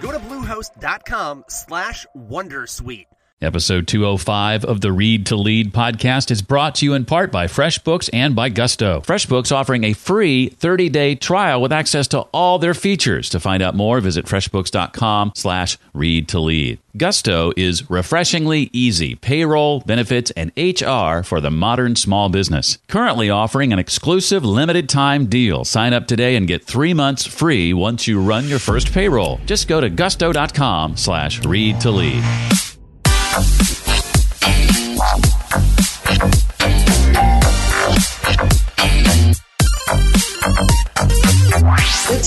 Go to bluehost.com slash wondersuite. Episode 205 of the Read to Lead podcast is brought to you in part by FreshBooks and by Gusto. FreshBooks offering a free 30-day trial with access to all their features. To find out more, visit freshbooks.com slash read to lead. Gusto is refreshingly easy payroll, benefits, and HR for the modern small business. Currently offering an exclusive limited time deal. Sign up today and get three months free once you run your first payroll. Just go to gusto.com slash read to lead. Bye.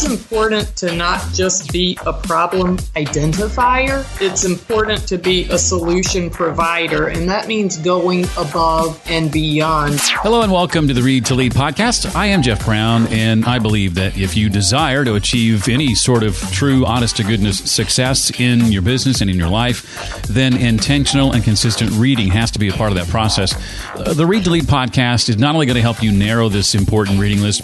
It's important to not just be a problem identifier, it's important to be a solution provider, and that means going above and beyond. Hello and welcome to the Read to Lead podcast. I am Jeff Brown, and I believe that if you desire to achieve any sort of true, honest to goodness success in your business and in your life, then intentional and consistent reading has to be a part of that process. Uh, the Read to Lead podcast is not only going to help you narrow this important reading list,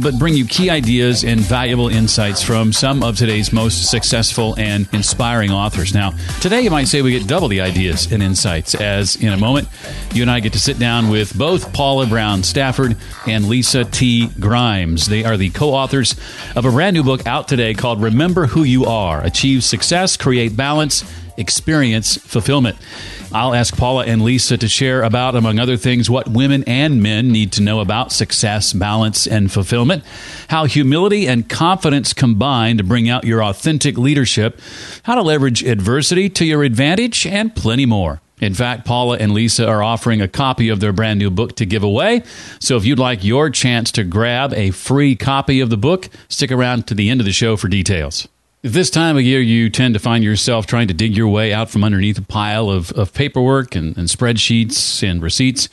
but bring you key ideas and valuable insights from some of today's most successful and inspiring authors. Now, today you might say we get double the ideas and insights, as in a moment, you and I get to sit down with both Paula Brown Stafford and Lisa T. Grimes. They are the co authors of a brand new book out today called Remember Who You Are Achieve Success, Create Balance, Experience Fulfillment. I'll ask Paula and Lisa to share about, among other things, what women and men need to know about success, balance, and fulfillment, how humility and confidence combine to bring out your authentic leadership, how to leverage adversity to your advantage, and plenty more. In fact, Paula and Lisa are offering a copy of their brand new book to give away. So if you'd like your chance to grab a free copy of the book, stick around to the end of the show for details. This time of year, you tend to find yourself trying to dig your way out from underneath a pile of, of paperwork and, and spreadsheets and receipts.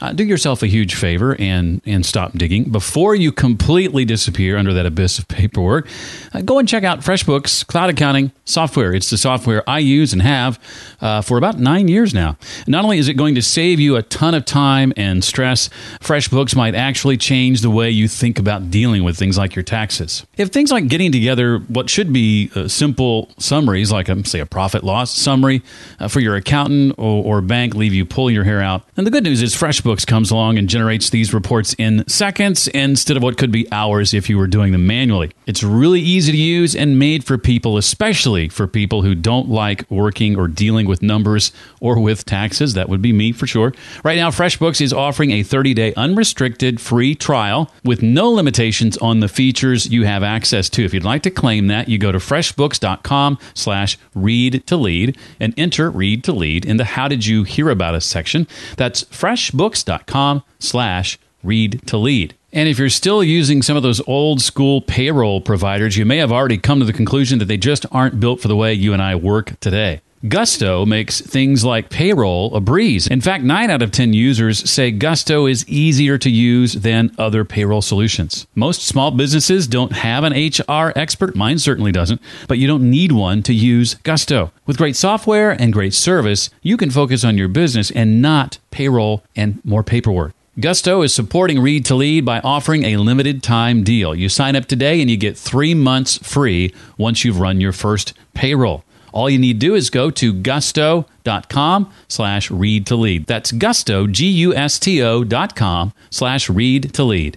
Uh, do yourself a huge favor and, and stop digging. Before you completely disappear under that abyss of paperwork, uh, go and check out FreshBooks Cloud Accounting Software. It's the software I use and have uh, for about nine years now. Not only is it going to save you a ton of time and stress, FreshBooks might actually change the way you think about dealing with things like your taxes. If things like getting together what should be uh, simple summaries, like, um, say, a profit loss summary uh, for your accountant or, or bank, leave you pulling your hair out, and the good news is FreshBooks comes along and generates these reports in seconds instead of what could be hours if you were doing them manually. It's really easy to use and made for people, especially for people who don't like working or dealing with numbers or with taxes. That would be me for sure. Right now, FreshBooks is offering a 30 day unrestricted free trial with no limitations on the features you have access to. If you'd like to claim that, you go to freshbooks.com slash read to lead and enter read to lead in the how did you hear about us section. That's freshbooks.com slash read to lead. And if you're still using some of those old school payroll providers, you may have already come to the conclusion that they just aren't built for the way you and I work today. Gusto makes things like payroll a breeze. In fact, 9 out of 10 users say Gusto is easier to use than other payroll solutions. Most small businesses don't have an HR expert, mine certainly doesn't, but you don't need one to use Gusto. With great software and great service, you can focus on your business and not payroll and more paperwork. Gusto is supporting Read to Lead by offering a limited time deal. You sign up today and you get three months free once you've run your first payroll. All you need to do is go to gusto.com slash read to lead. That's gusto, G-U-S-T-O dot com slash read to lead.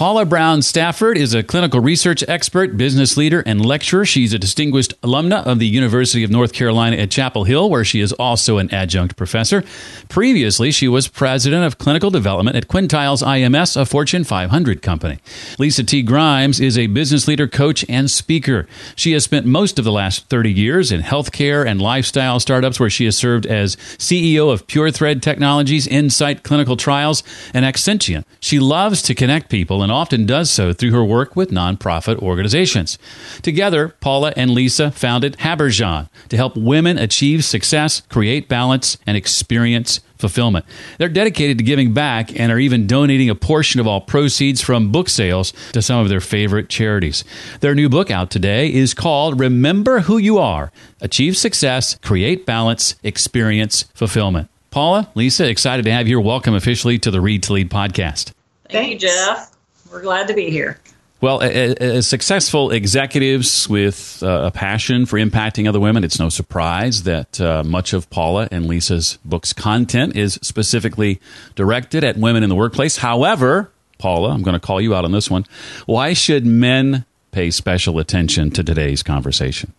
Paula Brown Stafford is a clinical research expert, business leader, and lecturer. She's a distinguished alumna of the University of North Carolina at Chapel Hill, where she is also an adjunct professor. Previously, she was president of clinical development at Quintiles IMS, a Fortune 500 company. Lisa T. Grimes is a business leader, coach, and speaker. She has spent most of the last 30 years in healthcare and lifestyle startups, where she has served as CEO of Pure Thread Technologies, Insight Clinical Trials, and Accentient. She loves to connect people and and often does so through her work with nonprofit organizations. Together, Paula and Lisa founded Habergeon to help women achieve success, create balance, and experience fulfillment. They're dedicated to giving back and are even donating a portion of all proceeds from book sales to some of their favorite charities. Their new book out today is called Remember Who You Are Achieve Success, Create Balance, Experience Fulfillment. Paula, Lisa, excited to have you. Welcome officially to the Read to Lead podcast. Thank you, Jeff. We're glad to be here. Well, as successful executives with uh, a passion for impacting other women, it's no surprise that uh, much of Paula and Lisa's book's content is specifically directed at women in the workplace. However, Paula, I'm going to call you out on this one. Why should men pay special attention to today's conversation?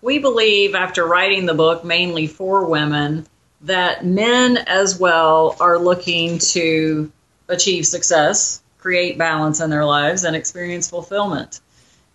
We believe, after writing the book mainly for women, that men as well are looking to achieve success create balance in their lives and experience fulfillment.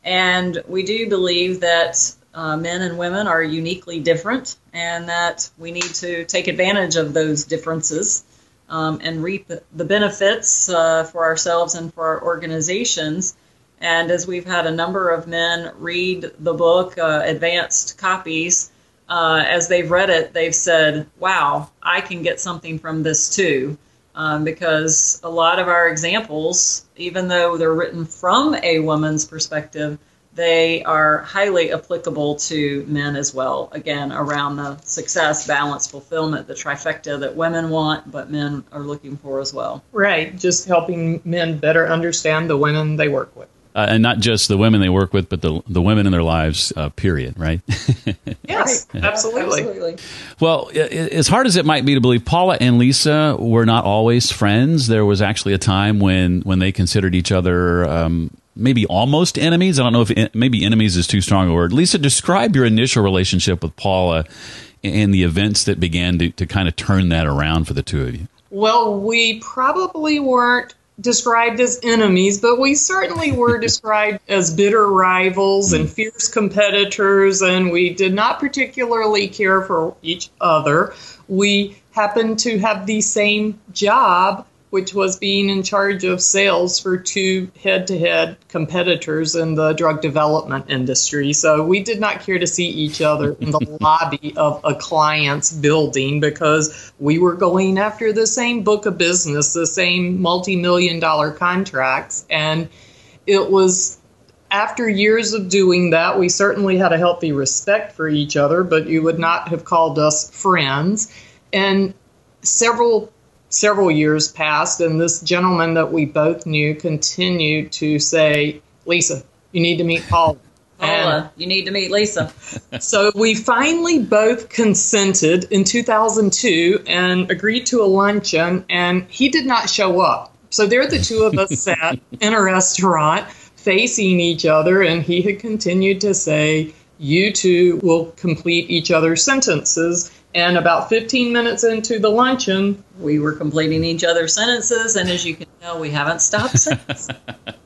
And we do believe that uh, men and women are uniquely different and that we need to take advantage of those differences um, and reap the benefits uh, for ourselves and for our organizations. And as we've had a number of men read the book, uh, advanced copies, uh, as they've read it, they've said, wow, I can get something from this too um, because a lot of our examples, even though they're written from a woman's perspective, they are highly applicable to men as well. Again, around the success, balance, fulfillment, the trifecta that women want, but men are looking for as well. Right, just helping men better understand the women they work with uh, and not just the women they work with, but the the women in their lives. Uh, period. Right? yes, right. absolutely. absolutely. Well, as hard as it might be to believe, Paula and Lisa were not always friends. There was actually a time when when they considered each other. Um, maybe almost enemies. I don't know if maybe enemies is too strong a word. Lisa, describe your initial relationship with Paula and the events that began to, to kind of turn that around for the two of you. Well, we probably weren't described as enemies, but we certainly were described as bitter rivals and hmm. fierce competitors, and we did not particularly care for each other. We happened to have the same job which was being in charge of sales for two head to head competitors in the drug development industry. So we did not care to see each other in the lobby of a client's building because we were going after the same book of business, the same multi million dollar contracts. And it was after years of doing that, we certainly had a healthy respect for each other, but you would not have called us friends. And several several years passed, and this gentleman that we both knew continued to say, Lisa, you need to meet Paul. Paula, you need to meet Lisa. so we finally both consented in 2002 and agreed to a luncheon, and he did not show up. So there the two of us sat in a restaurant facing each other, and he had continued to say, You two will complete each other's sentences. And about 15 minutes into the luncheon, we were completing each other's sentences. And as you can tell, we haven't stopped since.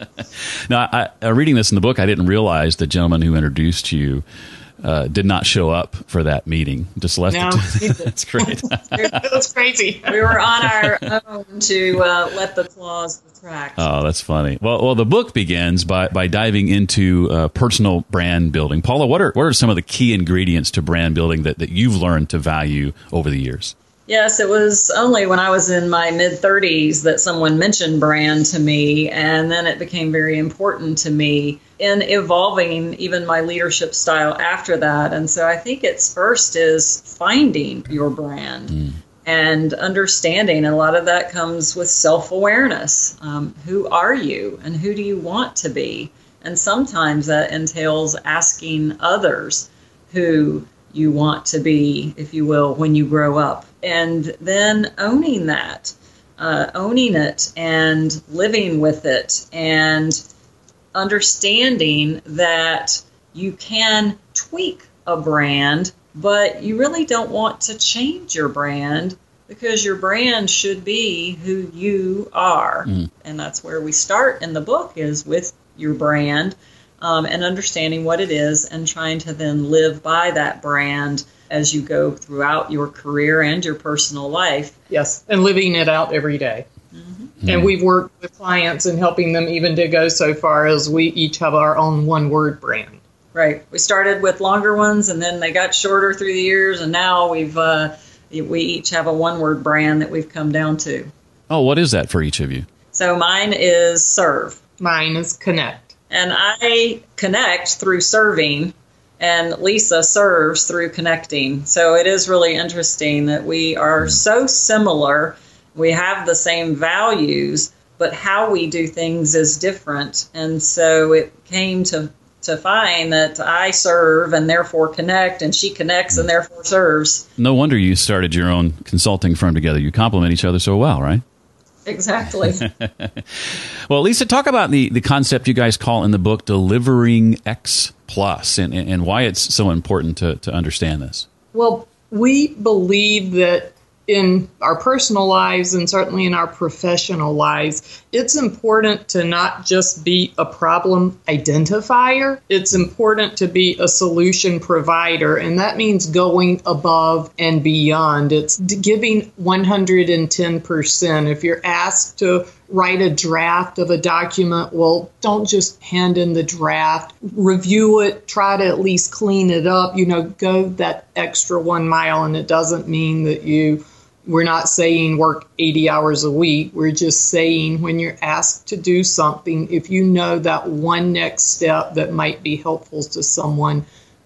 now, I, uh, reading this in the book, I didn't realize the gentleman who introduced you uh, did not show up for that meeting. Just left no, it. That's great. it was crazy. We were on our own to uh, let the claws retract. Oh, that's funny. Well, well, the book begins by by diving into uh, personal brand building. Paula, what are what are some of the key ingredients to brand building that, that you've learned to value over the years? Yes, it was only when I was in my mid 30s that someone mentioned brand to me, and then it became very important to me in evolving even my leadership style after that. And so I think it's first is finding your brand. Mm. And understanding, and a lot of that comes with self awareness. Um, who are you, and who do you want to be? And sometimes that entails asking others who you want to be, if you will, when you grow up. And then owning that, uh, owning it and living with it and understanding that you can tweak a brand, but you really don't want to change your brand because your brand should be who you are. Mm. And that's where we start in the book is with your brand um, and understanding what it is and trying to then live by that brand as you go throughout your career and your personal life. Yes, and living it out every day. Mm-hmm. Mm. And we've worked with clients and helping them even to go so far as we each have our own one word brand. Right. We started with longer ones and then they got shorter through the years, and now we've uh, we each have a one word brand that we've come down to. Oh, what is that for each of you? So mine is serve. Mine is connect. And I connect through serving and Lisa serves through connecting. So it is really interesting that we are so similar. We have the same values, but how we do things is different. And so it came to to find that I serve and therefore connect, and she connects and therefore serves. No wonder you started your own consulting firm together. You complement each other so well, right? Exactly. well, Lisa, talk about the, the concept you guys call in the book delivering X plus and, and why it's so important to, to understand this. Well, we believe that in our personal lives and certainly in our professional lives, it's important to not just be a problem identifier. It's important to be a solution provider. And that means going above and beyond. It's giving 110%. If you're asked to write a draft of a document, well, don't just hand in the draft. Review it, try to at least clean it up, you know, go that extra one mile. And it doesn't mean that you we're not saying work 80 hours a week. We're just saying when you're asked to do something, if you know that one next step that might be helpful to someone,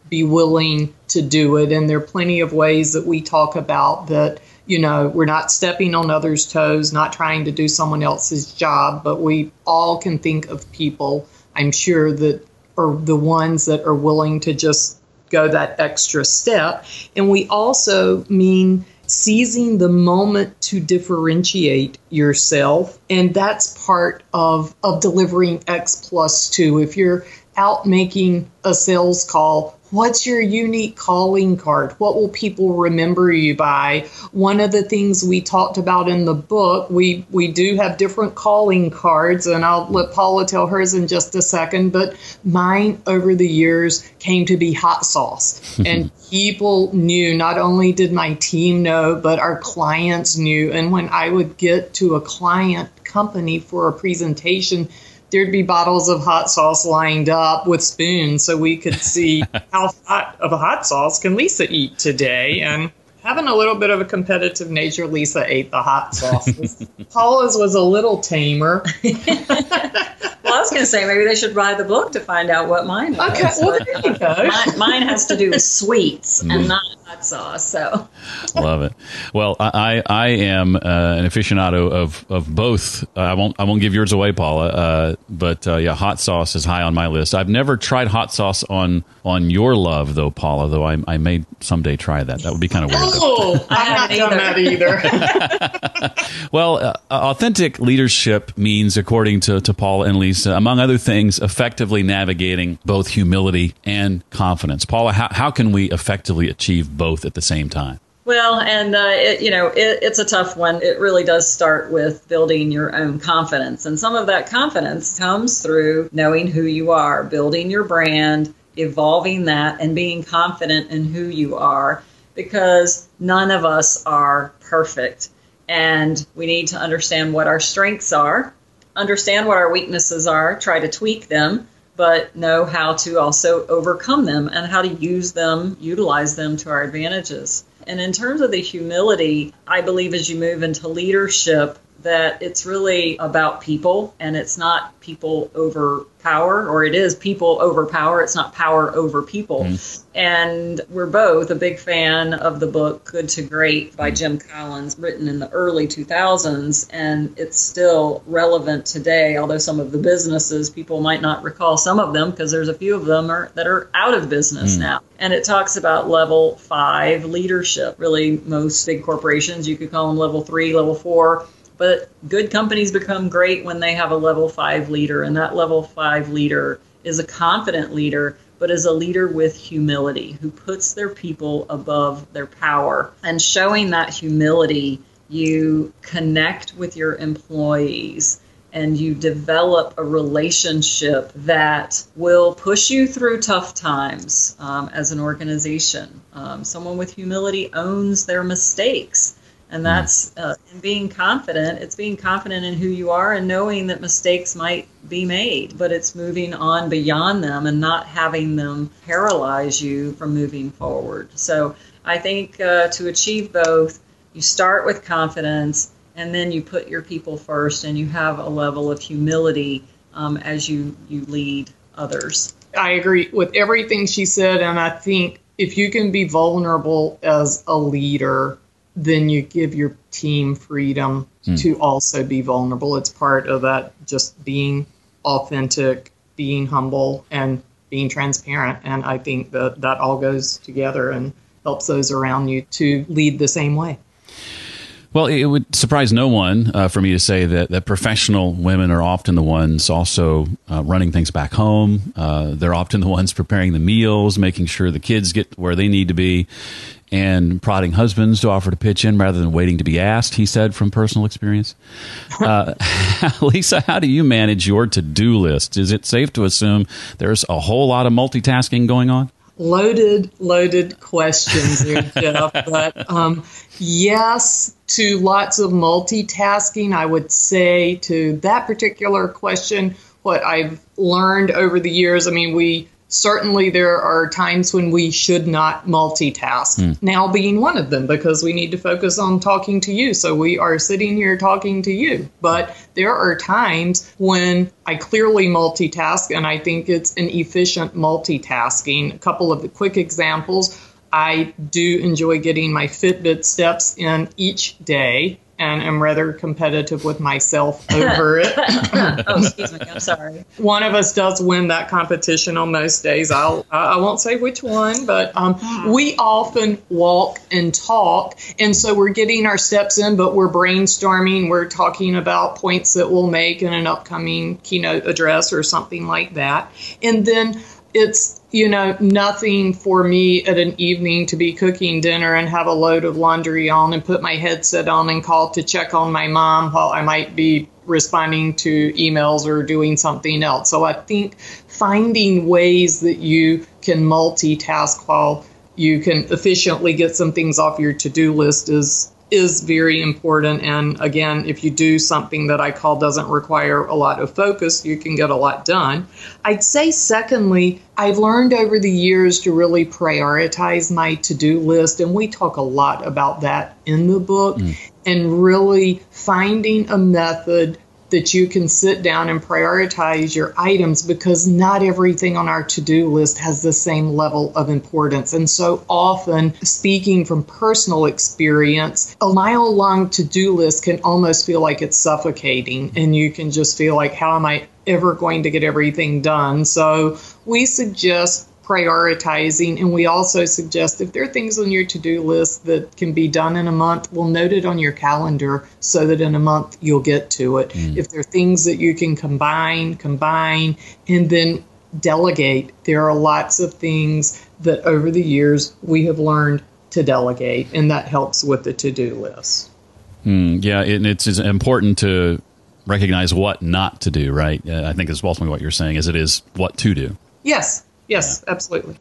be willing to do it. And there are plenty of ways that we talk about that, you know, we're not stepping on others' toes, not trying to do someone else's job, but we all can think of people, I'm sure, that are the ones that are willing to just go that extra step. And we also mean seizing the moment to differentiate yourself. And that's part of, of delivering X plus two. If you're out making a sales call, What's your unique calling card? What will people remember you by? One of the things we talked about in the book, we we do have different calling cards, and I'll let Paula tell hers in just a second. But mine over the years came to be hot sauce, and people knew. Not only did my team know, but our clients knew. And when I would get to a client company for a presentation there'd be bottles of hot sauce lined up with spoons so we could see how hot of a hot sauce can Lisa eat today. And having a little bit of a competitive nature, Lisa ate the hot sauce. Paula's was a little tamer. well, I was going to say maybe they should buy the book to find out what mine was. Okay, well, there you go. Mine, mine has to do with sweets and mm. not hot sauce. So love it. Well, I I am uh, an aficionado of of both. Uh, I won't I won't give yours away, Paula. Uh, but uh, yeah, hot sauce is high on my list. I've never tried hot sauce on on your love though, Paula. Though I I may someday try that. That would be kind of weird. Oh, I haven't done that either. well, uh, authentic leadership means, according to to Paula and Lisa, among other things, effectively navigating both humility and confidence. Paula, how how can we effectively achieve both at the same time? Well, and uh, it, you know, it, it's a tough one. It really does start with building your own confidence, and some of that confidence comes through knowing who you are, building your brand, evolving that, and being confident in who you are. Because none of us are perfect, and we need to understand what our strengths are, understand what our weaknesses are, try to tweak them, but know how to also overcome them and how to use them, utilize them to our advantages. And in terms of the humility, I believe as you move into leadership, that it's really about people and it's not people over power, or it is people over power. It's not power over people. Mm. And we're both a big fan of the book Good to Great by Jim Collins, written in the early 2000s. And it's still relevant today, although some of the businesses, people might not recall some of them because there's a few of them are, that are out of business mm. now. And it talks about level five leadership. Really, most big corporations, you could call them level three, level four but good companies become great when they have a level five leader, and that level five leader is a confident leader, but is a leader with humility who puts their people above their power. And showing that humility, you connect with your employees and you develop a relationship that will push you through tough times um, as an organization. Um, someone with humility owns their mistakes And that's uh, in being confident. It's being confident in who you are and knowing that mistakes might be made, but it's moving on beyond them and not having them paralyze you from moving forward. So I think uh, to achieve both, you start with confidence and then you put your people first and you have a level of humility um, as you, you lead others. I agree with everything she said, and I think if you can be vulnerable as a leader, then you give your team freedom mm. to also be vulnerable. It's part of that just being authentic, being humble, and being transparent. And I think that that all goes together and helps those around you to lead the same way. Well, it would surprise no one uh, for me to say that, that professional women are often the ones also uh, running things back home. Uh, they're often the ones preparing the meals, making sure the kids get where they need to be, and prodding husbands to offer to pitch in rather than waiting to be asked, he said from personal experience. Uh, Lisa, how do you manage your to do list? Is it safe to assume there's a whole lot of multitasking going on? loaded, loaded questions there, Jeff. but um, yes, to lots of multitasking. I would say to that particular question, what I've learned over the years. I mean, we certainly there are times when we should not multitask. Mm. Now being one of them because we need to focus on talking to you. So we are sitting here talking to you. But there are times when I clearly multitask and I think it's an efficient multitasking. A couple of the quick examples. I do enjoy getting my Fitbit steps in each day and am rather competitive with myself over it. oh, excuse me. I'm sorry. One of us does win that competition on most days. I'll I won't say which one, but um, hmm. we often walk and talk, and so we're getting our steps in, but we're brainstorming. We're talking about points that we'll make in an upcoming keynote address or something like that, and then it's you know, nothing for me at an evening to be cooking dinner and have a load of laundry on and put my headset on and call to check on my mom while I might be responding to emails or doing something else. So I think finding ways that you can multitask while you can efficiently get some things off your to do list is is very important. And again, if you do something that I call doesn't require a lot of focus, you can get a lot done. I'd say, secondly, I've learned over the years to really prioritize my to do list. And we talk a lot about that in the book mm. and really finding a method that you can sit down and prioritize your items because not everything on our to do list has the same level of importance. And so often, speaking from personal experience, a mile long to do list can almost feel like it's suffocating, and you can just feel like, how am I ever going to get everything done? So we suggest prioritizing. And we also suggest if there are things on your to do list that can be done in a month, we'll note it on your calendar so that in a month you'll get to it. Mm. If there are things that you can combine, combine, and then delegate, there are lots of things that over the years we have learned to delegate, and that helps with the to do list. Mm, yeah, it, it's, it's important to recognize what not to do, right? Uh, I think is ultimately what you're saying is it is what to do. Yes, Yes, yeah. absolutely.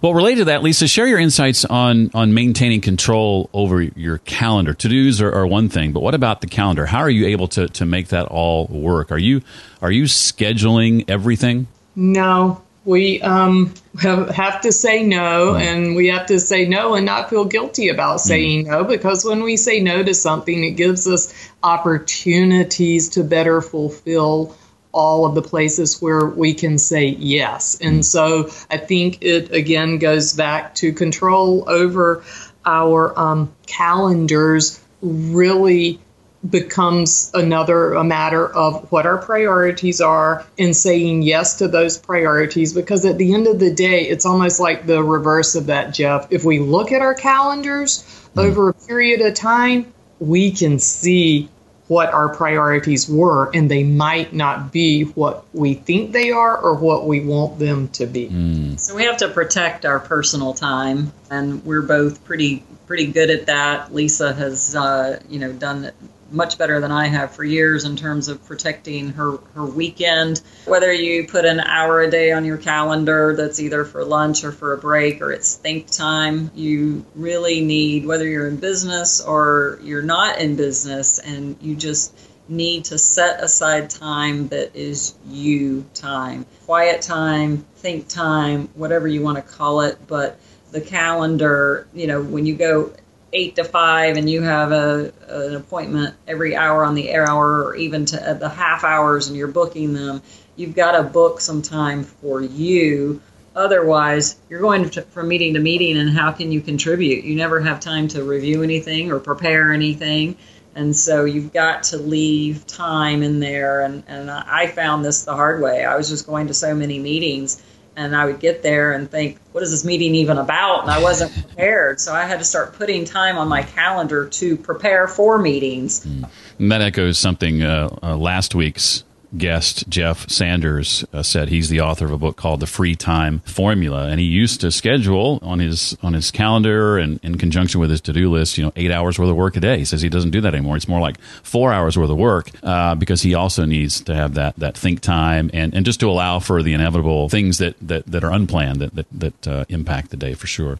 Well, related to that, Lisa, share your insights on on maintaining control over your calendar. To dos are, are, one thing, but what about the calendar? How are you able to to make that all work? Are you are you scheduling everything? No, we um, have, have to say no, mm. and we have to say no and not feel guilty about hmm. saying mm. no because when we say no to something, it gives us opportunities to better fulfill all of the places where we can say yes. And so I think it again goes back to control over our um, calendars really becomes another a matter of what our priorities are and saying yes to those priorities because at the end of the day it's almost like the reverse of that jeff if we look at our calendars mm. over a period of time we can see what our priorities were, and they might not be what we think they are or what we want them to be. Mm. So we have to protect our personal time, and we're both pretty pretty good at that. Lisa has, uh, you know, done much better than I have for years in terms of protecting her, her weekend. Whether you put an hour a day on your calendar that's either for lunch or for a break or it's think time, you really need, whether you're in business or you're not in business, and you just need to set aside time that is you time, quiet time, think time, whatever you want to call it. But the calendar, you know, when you go eight to five and you have a, an appointment every hour on the air hour or even to uh, the half hours and you're booking them, you've got to book some time for you. Otherwise, you're going to, from meeting to meeting, and how can you contribute? You never have time to review anything or prepare anything. And so you've got to leave time in there. And, and I found this the hard way. I was just going to so many meetings and I would get there and think, what is this meeting even about? And I wasn't prepared. So I had to start putting time on my calendar to prepare for meetings. Mm. And that echoes something uh, uh, last week's guest Jeff Sanders uh, said he's the author of a book called The Free Time Formula, and he used to schedule on his on his calendar and in conjunction with his to do list, you know, eight hours worth of work a day. He says he doesn't do that anymore. It's more like four hours worth of work uh, because he also needs to have that that think time and, and just to allow for the inevitable things that that, that are unplanned that that, that uh, impact the day for sure.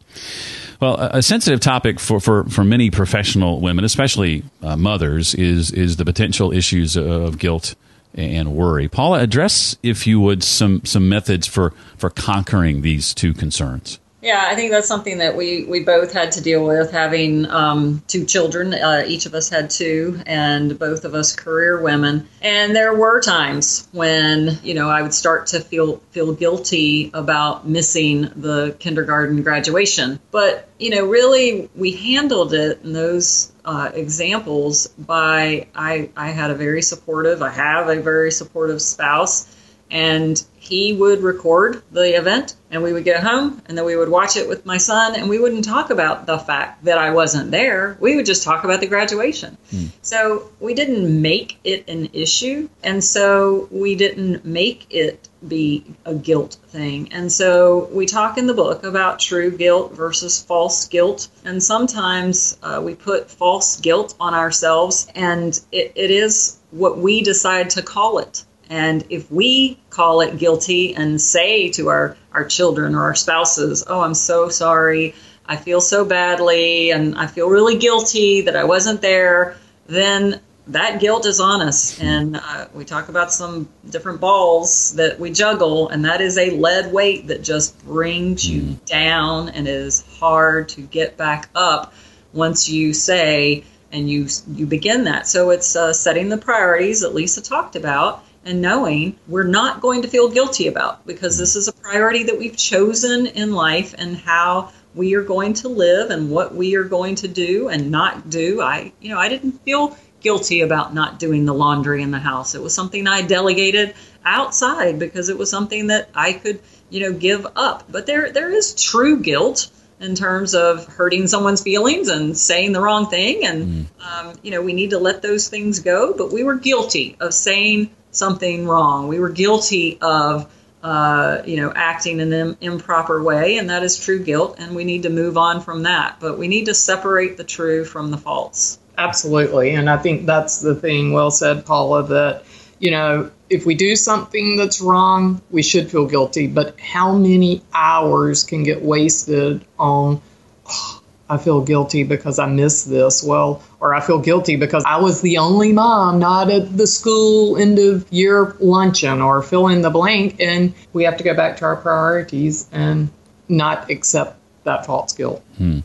Well, a, a, sensitive topic for, for, for many professional women, especially uh, mothers, is is the potential issues of guilt and worry. Paula, address, if you would, some some methods for for conquering these two concerns. Yeah, I think that's something that we, we both had to deal with having um, two children. Uh, each of us had two, and both of us career women. And there were times when you know I would start to feel feel guilty about missing the kindergarten graduation. But you know, really, we handled it in those uh, examples by I I had a very supportive. I have a very supportive spouse and he would record the event and we would get home and then we would watch it with my son and we wouldn't talk about the fact that I wasn't there. We would just talk about the graduation. Mm. So we didn't make it an issue and so we didn't make it be a guilt thing. And so we talk in the book about true guilt versus false guilt. And sometimes uh, we put false guilt on ourselves and it, it is what we decide to call it. And if we call it guilty and say to our, our children or our spouses, oh, I'm so sorry, I feel so badly, and I feel really guilty that I wasn't there, then that guilt is on us. And uh, we talk about some different balls that we juggle, and that is a lead weight that just brings you mm. down and is hard to get back up once you say, and you you begin that. So it's uh, setting the priorities that Lisa talked about, and knowing we're not going to feel guilty about because this is a priority that we've chosen in life and how we are going to live and what we are going to do and not do. I, you know, I didn't feel guilty about not doing the laundry in the house. It was something I delegated outside because it was something that I could, you know, give up. But there there is true guilt in terms of hurting someone's feelings and saying the wrong thing and mm. um, you know we need to let those things go but we were guilty of saying something wrong. We were guilty of, uh, you know, acting in an improper way, and that is true guilt, and we need to move on from that. But we need to separate the true from the false. Absolutely, and I think that's the thing. Well said, Paula. That you know, if we do something that's wrong, we should feel guilty. But how many hours can get wasted on? Oh, I feel guilty because I missed this. Well, or I feel guilty because I was the only mom not at the school end of year luncheon or fill in the blank. And we have to go back to our priorities and not accept that false guilt. Hmm.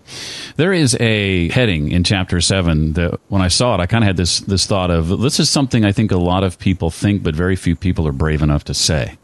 There is a heading in chapter seven that when I saw it, I kind of had this this thought of this is something I think a lot of people think, but very few people are brave enough to say.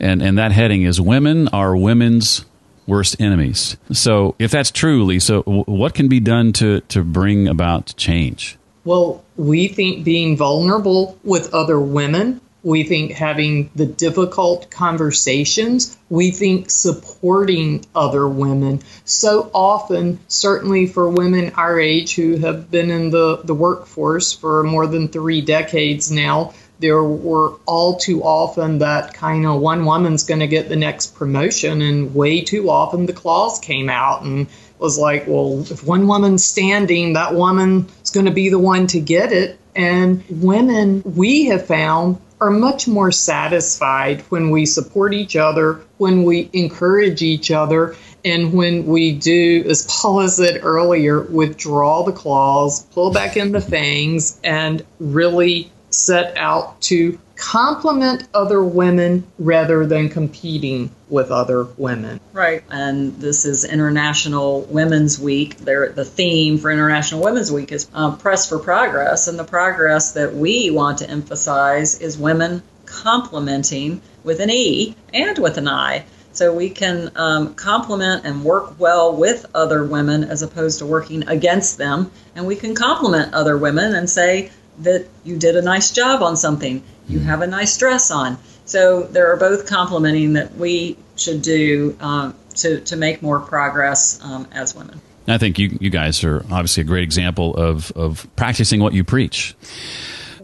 And and that heading is women are women's worst enemies. So, if that's true, Lisa, what can be done to, to bring about change? Well, we think being vulnerable with other women, we think having the difficult conversations, we think supporting other women. So often, certainly for women our age who have been in the, the workforce for more than three decades now, there were all too often that kind of one woman's going to get the next promotion, and way too often the claws came out and was like, well, if one woman's standing, that woman is going to be the one to get it. And women, we have found, are much more satisfied when we support each other, when we encourage each other, and when we do, as Paula said earlier, withdraw the claws, pull back in the fangs, and really set out to complement other women rather than competing with other women. Right. And this is International Women's Week. The theme for International Women's Week is uh, Press for Progress. And the progress that we want to emphasize is women complementing with an E and with an I. So we can um, complement and work well with other women as opposed to working against them. And we can compliment other women and say that you did a nice job on something, you have a nice dress on. So there are both complimenting that we should do um, to, to make more progress um, as women. I think you, you guys are obviously a great example of, of practicing what you preach.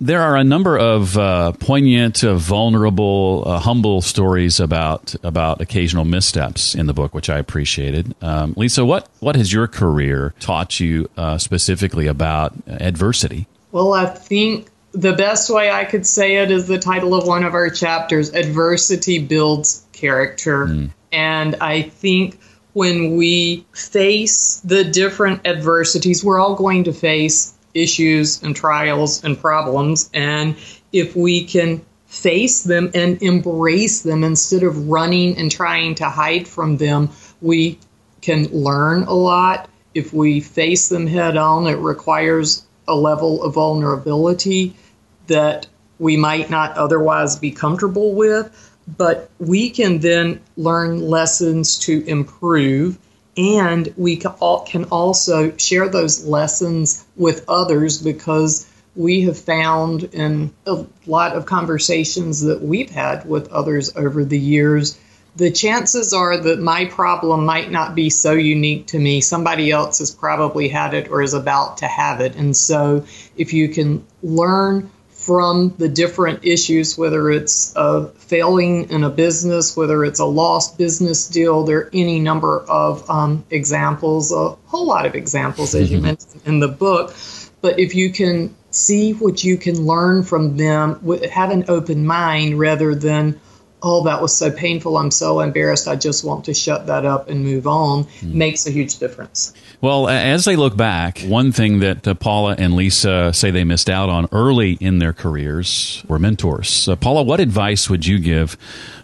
There are a number of uh, poignant, uh, vulnerable, uh, humble stories about about occasional missteps in the book, which I appreciated. Um, Lisa, what what has your career taught you uh, specifically about adversity? Well, I think the best way I could say it is the title of one of our chapters: "Adversity builds character," mm. and I think when we face the different adversities, we're all going to face issues and trials and problems. And if we can face them and embrace them instead of running and trying to hide from them, we can learn a lot. If we face them head on, it requires a level of vulnerability that we might not otherwise be comfortable with, but we can then learn lessons to improve and we can also share those lessons with others because we have found in a lot of conversations that we've had with others over the years the chances are that my problem might not be so unique to me. Somebody else has probably had it or is about to have it. And so, if you can learn from the different issues, whether it's a failing in a business, whether it's a lost business deal. There are any number of um, examples, a whole lot of examples, as you mm-hmm. mentioned in the book. But if you can see what you can learn from them, have an open mind rather than, oh, that was so painful, I'm so embarrassed, I just want to shut that up and move on, mm. makes a huge difference. Well, as they look back, one thing that uh, Paula and Lisa say they missed out on early in their careers were mentors. Uh, Paula, what advice would you give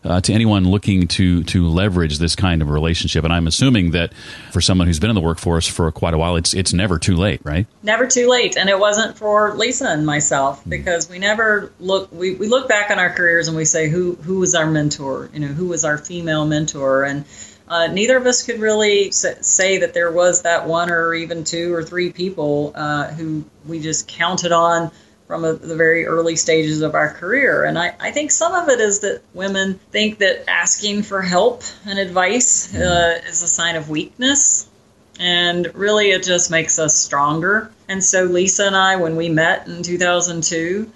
uh, to anyone looking to to leverage this kind of relationship? And I'm assuming that for someone who's been in the workforce for quite a while, it's it's never too late, right? Never too late, and it wasn't for Lisa and myself hmm. because we never look we, we look back on our careers and we say who who was our mentor, you know, who was our female mentor, and uh, neither of us could really say that there was that one or even two or three people uh, who we just counted on from a, the very early stages of our career. And I, I, think some of it is that women think that asking for help and advice uh, is a sign of weakness. And really, it just makes us stronger. And so, Lisa and I, when we met in 2002,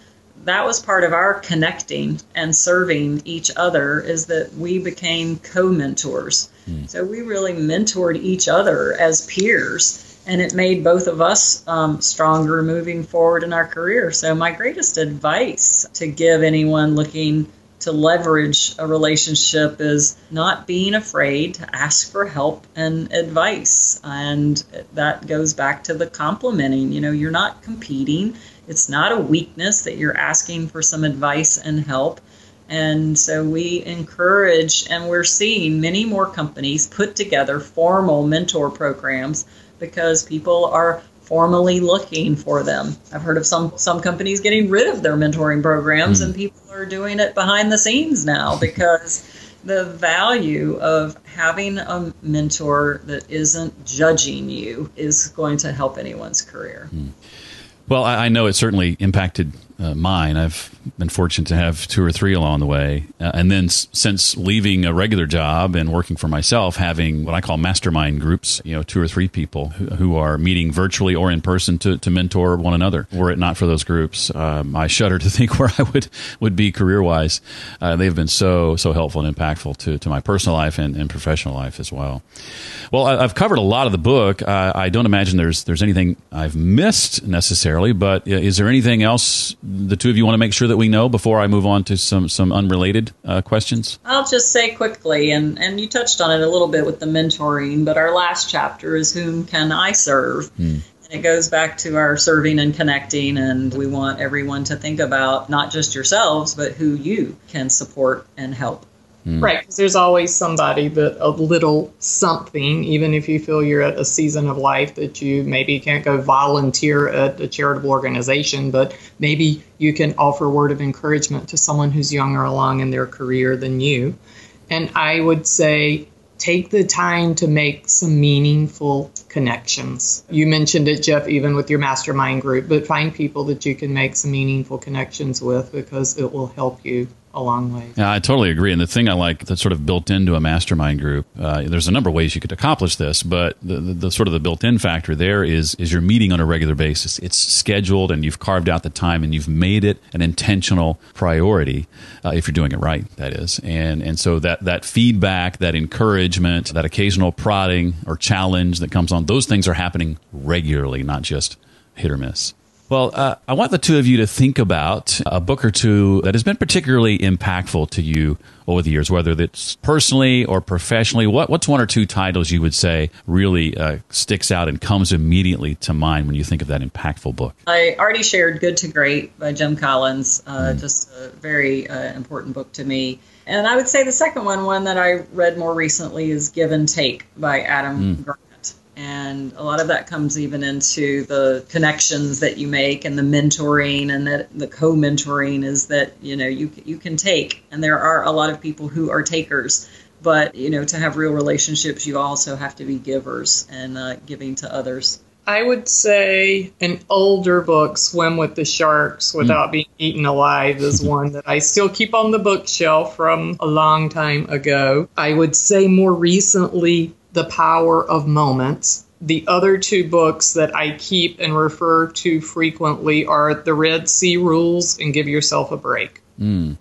that was part of our connecting and serving each other is that we became co-mentors. Mm. so we really mentored each other as peers and it made both of us um, stronger moving forward in our career. So my greatest advice to give anyone looking to leverage a relationship is not being afraid to ask for help and advice. And that goes back to the complimenting. You know you're not competing it's not a weakness that you're asking for some advice and help. And so we encourage, and we're seeing many more companies put together formal mentor programs because people are formally looking for them. I've heard of some some companies getting rid of their mentoring programs, mm. and people are doing it behind the scenes now because the value of having a mentor that isn't judging you is going to help anyone's career. Mm. Well, I, I know it certainly impacted uh, mine. I've been fortunate to have two or three along the way. Uh, and then s- since leaving a regular job and working for myself, having what I call mastermind groups, you know, two or three people who, who are meeting virtually or in person to, to mentor one another. Were it not for those groups, um, I shudder to think where I would, would be career wise. Uh, they've been so, so helpful and impactful to, to my personal life and, and professional life as well. Well, I, have covered a lot of the book. I don't imagine there's, there's anything I've missed necessarily, but uh, is there anything else the two of you want to make sure that we know before I move on to some some unrelated uh, questions? I'll just say quickly, and and you touched on it a little bit with the mentoring, but our last chapter is whom can I serve. Hmm. It goes back to our serving and connecting, and we want everyone to think about not just yourselves, but who you can support and help. Mm. Right, because there's always somebody that a little something, even if you feel you're at a season of life that you maybe can't go volunteer at a charitable organization, but maybe you can offer a word of encouragement to someone who's younger along in their career than you. And I would say take the time to make some meaningful connections. You mentioned it, Jeff, even with your mastermind group, but find people that you can make some meaningful connections with because it will help you a long way. Yeah, I totally agree. And the thing I like that's sort of built into a mastermind group, uh, there's a number of ways you could accomplish this, but the, the, the, sort of the built-in factor there is is you're meeting on a regular basis. It's scheduled, and you've carved out the time, and you've made it an intentional priority. Uh, if you're doing it right, that is. And and so that that feedback, that encouragement, that occasional prodding or challenge that comes on, those things are happening regularly, not just hit or miss. Well, uh, I want the two of you to think about a book or two that has been particularly impactful to you over the years, whether it's personally or professionally. What, what's one or two titles you would say really uh, sticks out and comes immediately to mind when you think of that impactful book? I already shared Good to Great by Jim Collins, uh, mm. just a very uh, important book to me. And I would say the second one, one that I read more recently, is Give and Take by Adam mm. Grant and a lot of that comes even into the connections that you make and the mentoring and that the co-mentoring is that you know you you can take and there are a lot of people who are takers but you know to have real relationships you also have to be givers and uh, giving to others I would say an older book, Swim with the Sharks Without mm. Being Eaten Alive, is one that I still keep on the bookshelf from a long time ago. I would say more recently, the Power of Moments. The other two books that I keep and refer to frequently are The Red Sea Rules and Give Yourself a Break. Mm.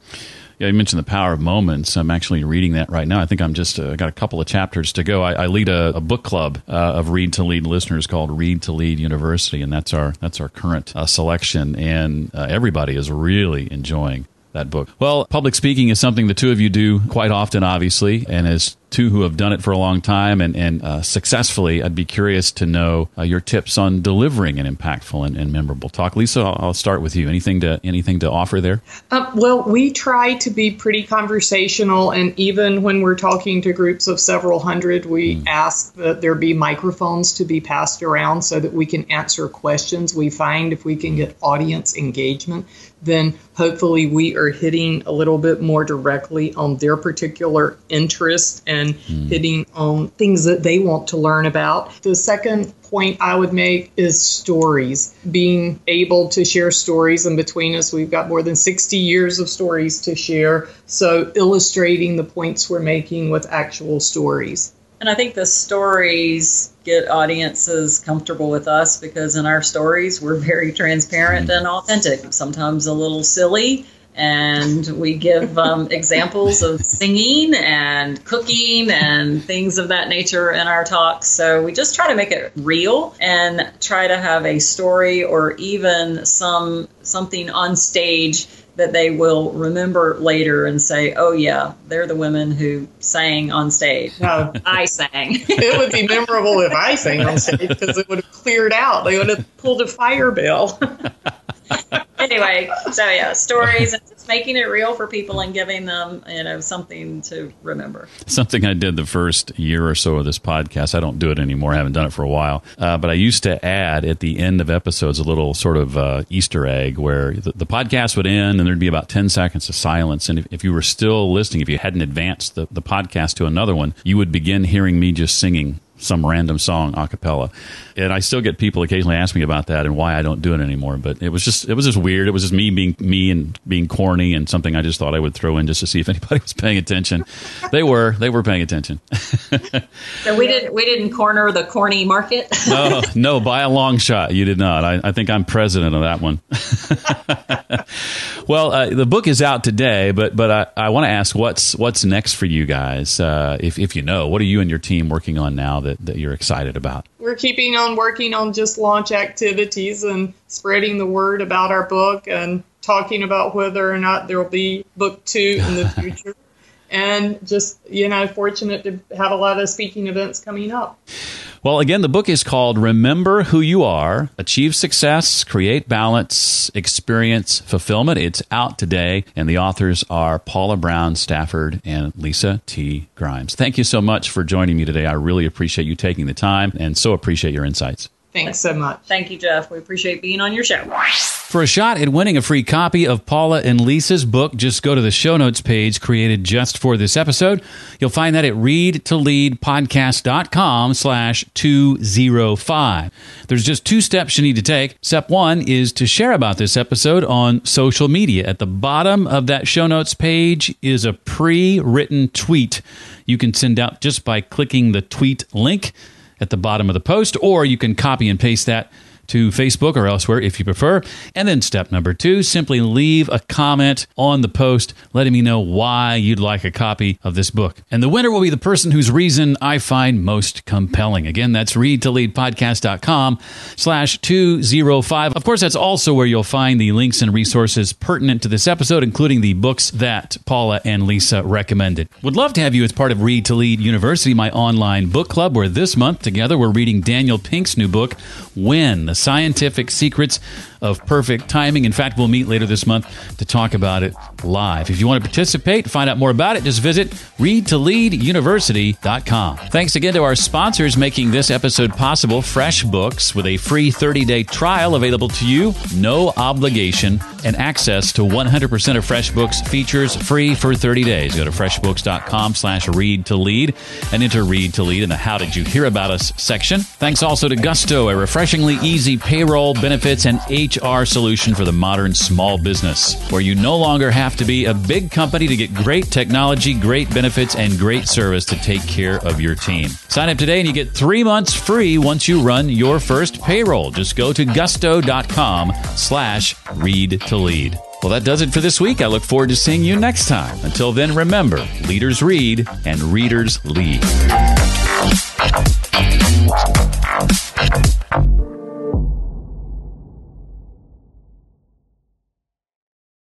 Yeah, you mentioned the power of moments. I'm actually reading that right now. I think I'm just uh, got a couple of chapters to go. I, I lead a, a, book club uh, of Read to Lead listeners called Read to Lead University, and that's our that's our current uh, selection. And uh, everybody is really enjoying that book. Well, public speaking is something the two of you do quite often, obviously, and as two who have done it for a long time and, and uh, successfully, I'd be curious to know uh, your tips on delivering an impactful and, and memorable talk. Lisa, I'll, I'll, start with you. Anything to anything to offer there? Uh, well, we try to be pretty conversational, and even when we're talking to groups of several hundred, we mm. ask that there be microphones to be passed around so that we can answer questions. We find if we can get audience engagement, then hopefully we are hitting a little bit more directly on their particular interest and mm. hitting on things that they want to learn about. The second point I would make is stories. Being able to share stories, and between us, we've got more than 60 years of stories to share. So, illustrating the points we're making with actual stories. And I think the stories get audiences comfortable with us because in our stories, we're very transparent and authentic, sometimes a little silly. And we give um, examples of singing and cooking and things of that nature in our talks. So we just try to make it real and try to have a story or even some something on stage that they will remember later and say, "Oh yeah, they're the women who sang on stage." No, I sang. it would be memorable if I sang on stage because it would have cleared out. They would have pulled a fire bell. anyway, so yeah, stories and just making it real for people and giving them, you know, something to remember. Something I did the first year or so of this podcast. I don't do it anymore. I haven't done it for a while. Uh, but I used to add at the end of episodes a little sort of uh, Easter egg where the, the, podcast would end and there'd be about 10 seconds of silence. And if, if you were still listening, if you hadn't advanced the, the podcast to another one, you would begin hearing me just singing some random song a cappella. And I still get people occasionally ask me about that and why I don't do it anymore. But it was just it was just weird. It was just me being me and being corny and something I just thought I would throw in just to see if anybody was paying attention. They were. They were paying attention. so we didn't we didn't corner the corny market. no, no, by a long shot, you did not. I, I think I'm president of that one. well, uh, the book is out today, but but I, I want to ask what's what's next for you guys, uh, if if you know. What are you and your team working on now that, that you're excited about? We're keeping on working on just launch activities and spreading the word about our book and talking about whether or not there will be book two in the future. And just, you know, fortunate to have a lot of speaking events coming up. Well, again, the book is called Remember Who You Are Achieve Success, Create Balance, Experience Fulfillment. It's out today, and the authors are Paula Brown Stafford and Lisa T. Grimes. Thank you so much for joining me today. I really appreciate you taking the time and so appreciate your insights. Thanks so much. Thank you, Jeff. We appreciate being on your show. For a shot at winning a free copy of Paula and Lisa's book, just go to the show notes page created just for this episode. You'll find that at readtoleadpodcast.com slash 205. There's just two steps you need to take. Step one is to share about this episode on social media. At the bottom of that show notes page is a pre-written tweet you can send out just by clicking the tweet link at the bottom of the post, or you can copy and paste that to Facebook or elsewhere if you prefer. And then step number two, simply leave a comment on the post letting me know why you'd like a copy of this book. And the winner will be the person whose reason I find most compelling. Again, that's readtoleadpodcast.com slash 205. Of course, that's also where you'll find the links and resources pertinent to this episode, including the books that Paula and Lisa recommended. Would love to have you as part of Read to Lead University, my online book club, where this month together we're reading Daniel Pink's new book, When, the scientific secrets of perfect timing. In fact, we'll meet later this month to talk about it live. If you want to participate, find out more about it, just visit readtoleaduniversity.com. Thanks again to our sponsors making this episode possible FreshBooks with a free 30-day trial available to you, no obligation, and access to 100% of FreshBooks features free for 30 days. Go to freshbooks.com slash read to lead and enter read to lead in the how did you hear about us section. Thanks also to Gusto, a refreshingly easy payroll, benefits, and HR solution for the modern small business, where you no longer have to be a big company to get great technology, great benefits, and great service to take care of your team. Sign up today and you get three months free once you run your first payroll. Just go to gusto.com slash read to lead. Well, that does it for this week. I look forward to seeing you next time. Until then, remember leaders read and readers lead.